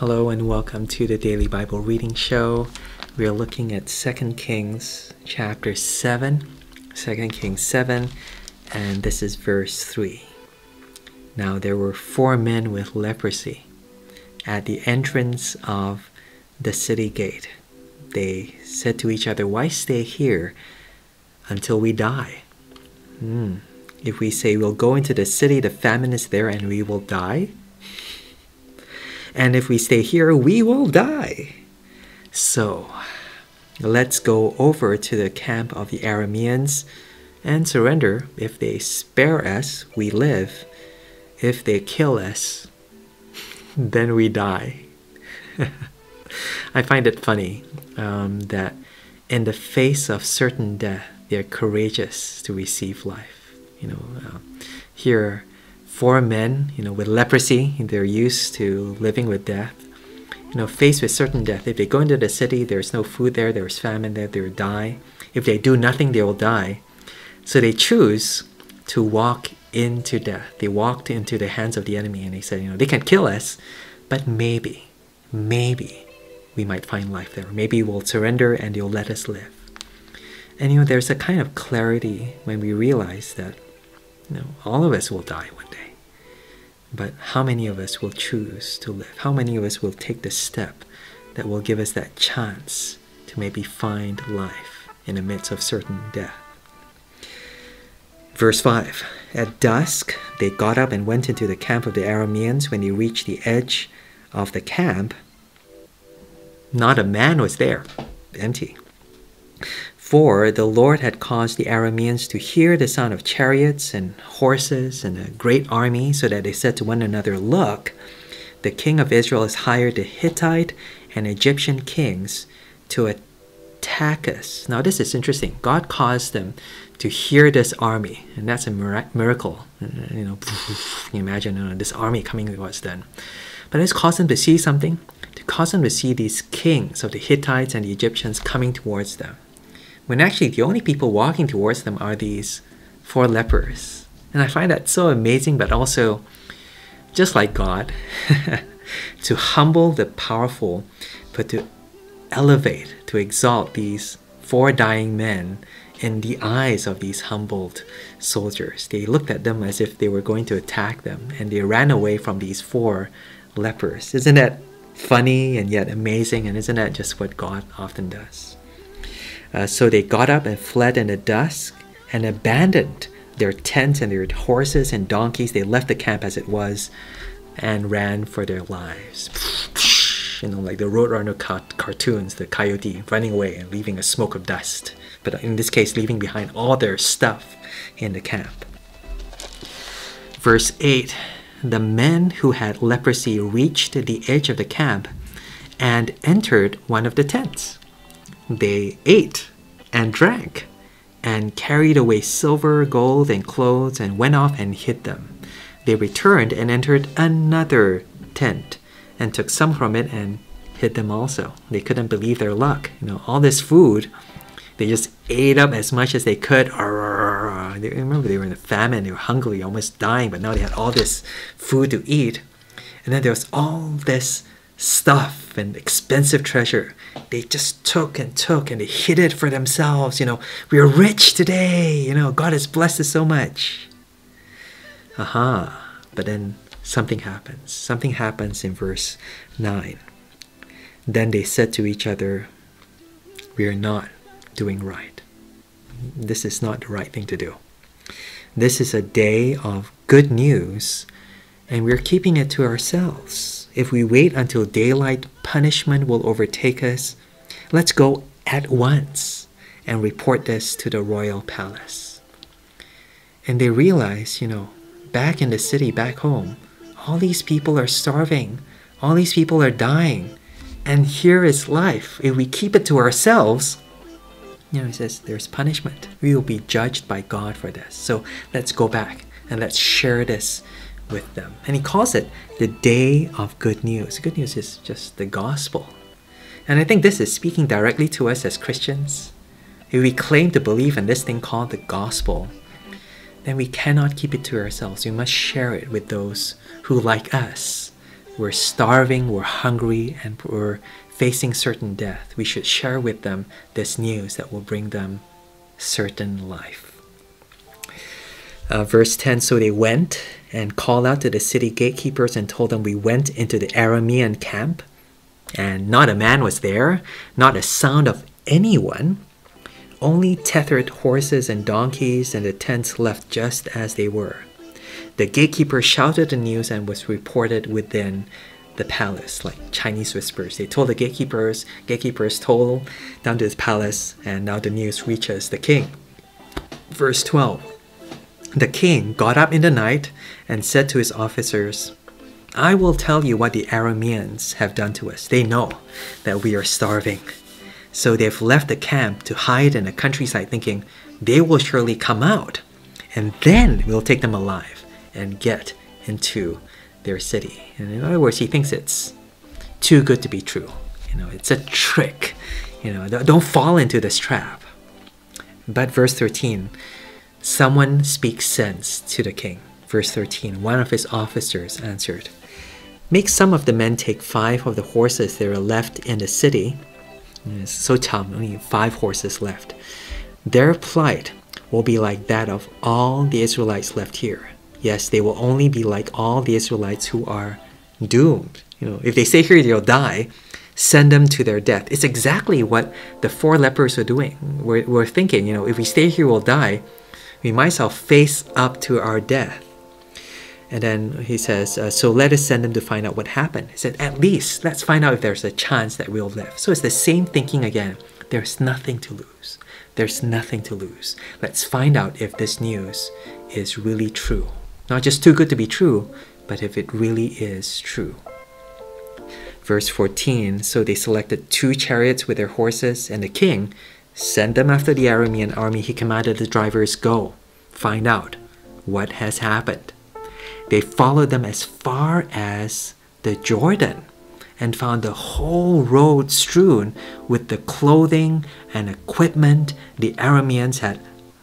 Hello and welcome to the Daily Bible Reading Show. We are looking at 2 Kings chapter 7, 2 Kings 7, and this is verse 3. Now there were four men with leprosy at the entrance of the city gate. They said to each other, Why stay here until we die? Hmm. If we say we'll go into the city, the famine is there and we will die and if we stay here, we will die. So let's go over to the camp of the Arameans and surrender. If they spare us, we live. If they kill us, then we die. I find it funny um, that in the face of certain death, they're courageous to receive life. You know, uh, here four men, you know, with leprosy, they're used to living with death. You know, faced with certain death. If they go into the city, there's no food there, there's famine there, they will die. If they do nothing, they will die. So they choose to walk into death. They walked into the hands of the enemy and they said, you know, they can kill us, but maybe, maybe we might find life there. Maybe we'll surrender and you'll let us live. And you know, there's a kind of clarity when we realize that you know, all of us will die one. But how many of us will choose to live? How many of us will take the step that will give us that chance to maybe find life in the midst of certain death? Verse 5 At dusk, they got up and went into the camp of the Arameans. When they reached the edge of the camp, not a man was there, empty. For the Lord had caused the Arameans to hear the sound of chariots and horses and a great army, so that they said to one another, Look, the king of Israel has hired the Hittite and Egyptian kings to attack us. Now, this is interesting. God caused them to hear this army, and that's a miracle. You know, you imagine uh, this army coming towards them. But it's caused them to see something, to cause them to see these kings of the Hittites and the Egyptians coming towards them when actually the only people walking towards them are these four lepers. And I find that so amazing, but also just like God, to humble the powerful, but to elevate, to exalt these four dying men in the eyes of these humbled soldiers. They looked at them as if they were going to attack them, and they ran away from these four lepers. Isn't that funny and yet amazing? And isn't that just what God often does? Uh, so they got up and fled in the dusk and abandoned their tents and their horses and donkeys. They left the camp as it was and ran for their lives. You know, like the Roadrunner cartoons, the coyote running away and leaving a smoke of dust. But in this case, leaving behind all their stuff in the camp. Verse 8 The men who had leprosy reached the edge of the camp and entered one of the tents they ate and drank and carried away silver, gold, and clothes and went off and hid them. They returned and entered another tent and took some from it and hid them also. They couldn't believe their luck. You know, all this food, they just ate up as much as they could. They, remember, they were in a famine, they were hungry, almost dying, but now they had all this food to eat. And then there was all this stuff and expensive treasure. They just took and took and they hid it for themselves. You know, we are rich today. You know, God has blessed us so much. Aha. But then something happens. Something happens in verse 9. Then they said to each other, We are not doing right. This is not the right thing to do. This is a day of good news, and we're keeping it to ourselves if we wait until daylight, punishment will overtake us. Let's go at once and report this to the royal palace. And they realize, you know, back in the city, back home, all these people are starving, all these people are dying, and here is life. If we keep it to ourselves, you know, he says there's punishment. We will be judged by God for this. So let's go back and let's share this with them. And he calls it the day of good news. Good news is just the gospel. And I think this is speaking directly to us as Christians. If we claim to believe in this thing called the gospel, then we cannot keep it to ourselves. We must share it with those who, like us, we're starving, we're hungry, and we're facing certain death, we should share with them this news that will bring them certain life. Uh, verse 10 So they went and called out to the city gatekeepers and told them, We went into the Aramean camp, and not a man was there, not a sound of anyone, only tethered horses and donkeys, and the tents left just as they were. The gatekeeper shouted the news and was reported within the palace, like Chinese whispers. They told the gatekeepers, gatekeepers told down to his palace, and now the news reaches the king. Verse 12 The king got up in the night and said to his officers, I will tell you what the Arameans have done to us. They know that we are starving. So they've left the camp to hide in the countryside, thinking they will surely come out, and then we'll take them alive and get into their city. And in other words, he thinks it's too good to be true. You know, it's a trick. You know, don't fall into this trap. But verse 13, someone speaks sense to the king. Verse 13, one of his officers answered, Make some of the men take five of the horses that are left in the city. So tough, only five horses left. Their plight will be like that of all the Israelites left here. Yes, they will only be like all the Israelites who are doomed. You know, if they stay here, they'll die. Send them to their death. It's exactly what the four lepers are doing. We're, we're thinking, you know, if we stay here, we'll die. We well face up to our death. And then he says, uh, So let us send them to find out what happened. He said, At least let's find out if there's a chance that we'll live. So it's the same thinking again. There's nothing to lose. There's nothing to lose. Let's find out if this news is really true. Not just too good to be true, but if it really is true. Verse 14 So they selected two chariots with their horses, and the king sent them after the Aramean army. He commanded the drivers, Go, find out what has happened. They followed them as far as the Jordan and found the whole road strewn with the clothing and equipment the Arameans had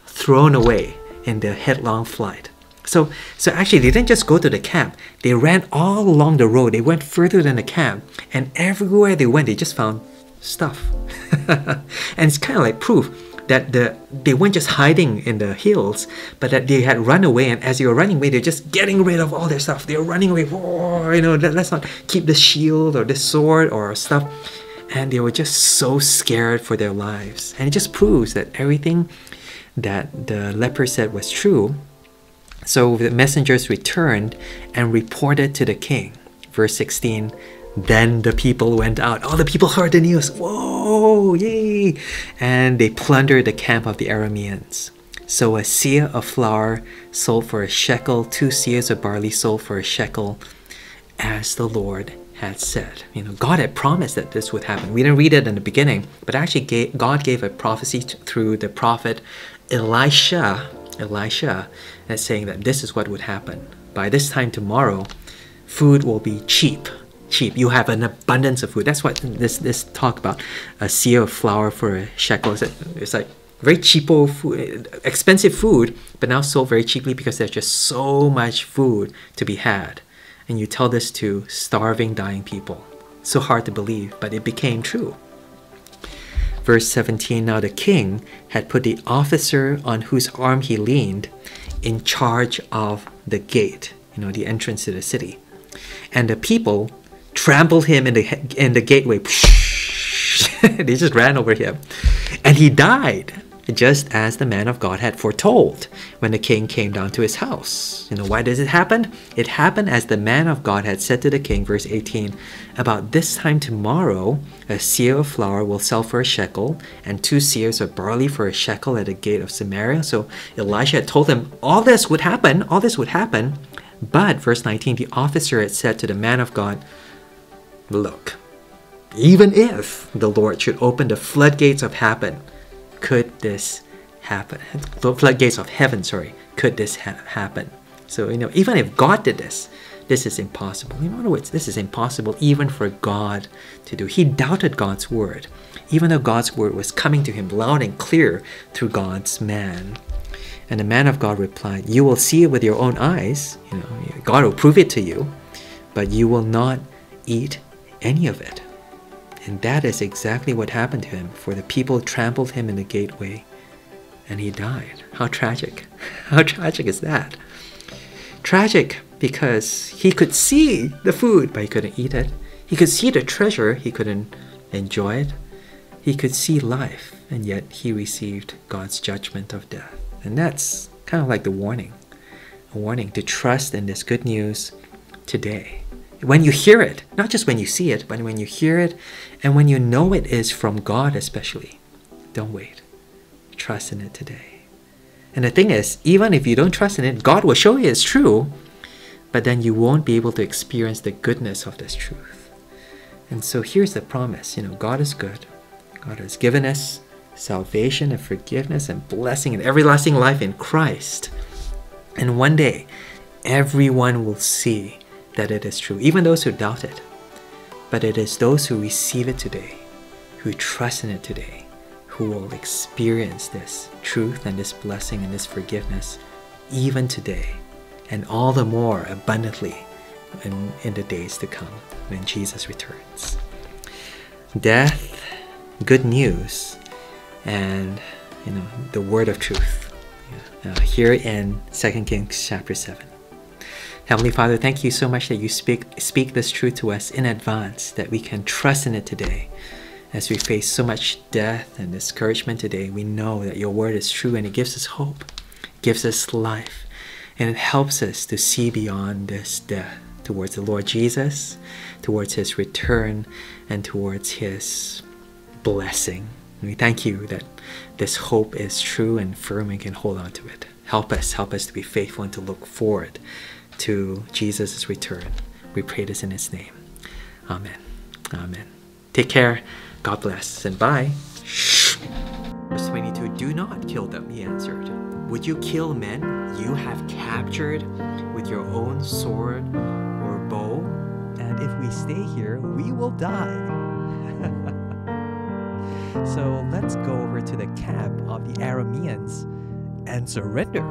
thrown away in their headlong flight. So, so actually, they didn't just go to the camp. They ran all along the road. They went further than the camp, and everywhere they went, they just found stuff. and it's kind of like proof that the they weren't just hiding in the hills, but that they had run away. And as they were running away, they're just getting rid of all their stuff. They're running away. You know, let, let's not keep the shield or the sword or stuff. And they were just so scared for their lives. And it just proves that everything that the leper said was true so the messengers returned and reported to the king. Verse 16 Then the people went out. All the people heard the news. Whoa, yay! And they plundered the camp of the Arameans. So a seah of flour sold for a shekel, two seahs of barley sold for a shekel, as the Lord had said. You know, God had promised that this would happen. We didn't read it in the beginning, but actually, God gave a prophecy through the prophet Elisha Elisha as saying that this is what would happen. By this time tomorrow, food will be cheap. Cheap. You have an abundance of food. That's what this this talk about. A seah of flour for a shekel. It's like very cheapo food, expensive food, but now sold very cheaply because there's just so much food to be had. And you tell this to starving, dying people. So hard to believe, but it became true. Verse 17 Now the king had put the officer on whose arm he leaned in charge of the gate, you know, the entrance to the city. And the people trampled him in the, in the gateway. they just ran over him. And he died just as the man of God had foretold when the king came down to his house. You know, why does it happen? It happened as the man of God had said to the king, verse 18, About this time tomorrow, a seah of flour will sell for a shekel, and two seahs of barley for a shekel at the gate of Samaria. So Elisha had told him all this would happen, all this would happen. But, verse 19, the officer had said to the man of God, Look, even if the Lord should open the floodgates of heaven, could this happen? The floodgates of heaven, sorry, could this ha- happen? So, you know, even if God did this, this is impossible. In other words, this is impossible even for God to do. He doubted God's word, even though God's word was coming to him loud and clear through God's man. And the man of God replied, You will see it with your own eyes. You know, God will prove it to you, but you will not eat any of it. And that is exactly what happened to him, for the people trampled him in the gateway and he died. How tragic. How tragic is that? Tragic because he could see the food, but he couldn't eat it. He could see the treasure, he couldn't enjoy it. He could see life, and yet he received God's judgment of death. And that's kind of like the warning a warning to trust in this good news today. When you hear it, not just when you see it, but when you hear it and when you know it is from God, especially, don't wait. Trust in it today. And the thing is, even if you don't trust in it, God will show you it's true, but then you won't be able to experience the goodness of this truth. And so here's the promise you know, God is good. God has given us salvation and forgiveness and blessing and everlasting life in Christ. And one day, everyone will see that it is true, even those who doubt it. But it is those who receive it today, who trust in it today, who will experience this truth and this blessing and this forgiveness even today, and all the more abundantly in, in the days to come when Jesus returns. Death, good news, and you know the word of truth uh, here in 2 Kings chapter 7. Heavenly Father, thank you so much that you speak, speak this truth to us in advance, that we can trust in it today. As we face so much death and discouragement today, we know that your word is true and it gives us hope, gives us life, and it helps us to see beyond this death towards the Lord Jesus, towards his return, and towards his blessing. And we thank you that this hope is true and firm and can hold on to it. Help us, help us to be faithful and to look forward to Jesus' return. We pray this in his name. Amen. Amen. Take care. God bless and bye. Verse 22 Do not kill them, he answered. Would you kill men you have captured with your own sword or bow? And if we stay here, we will die. so let's go over to the camp of the Arameans and surrender.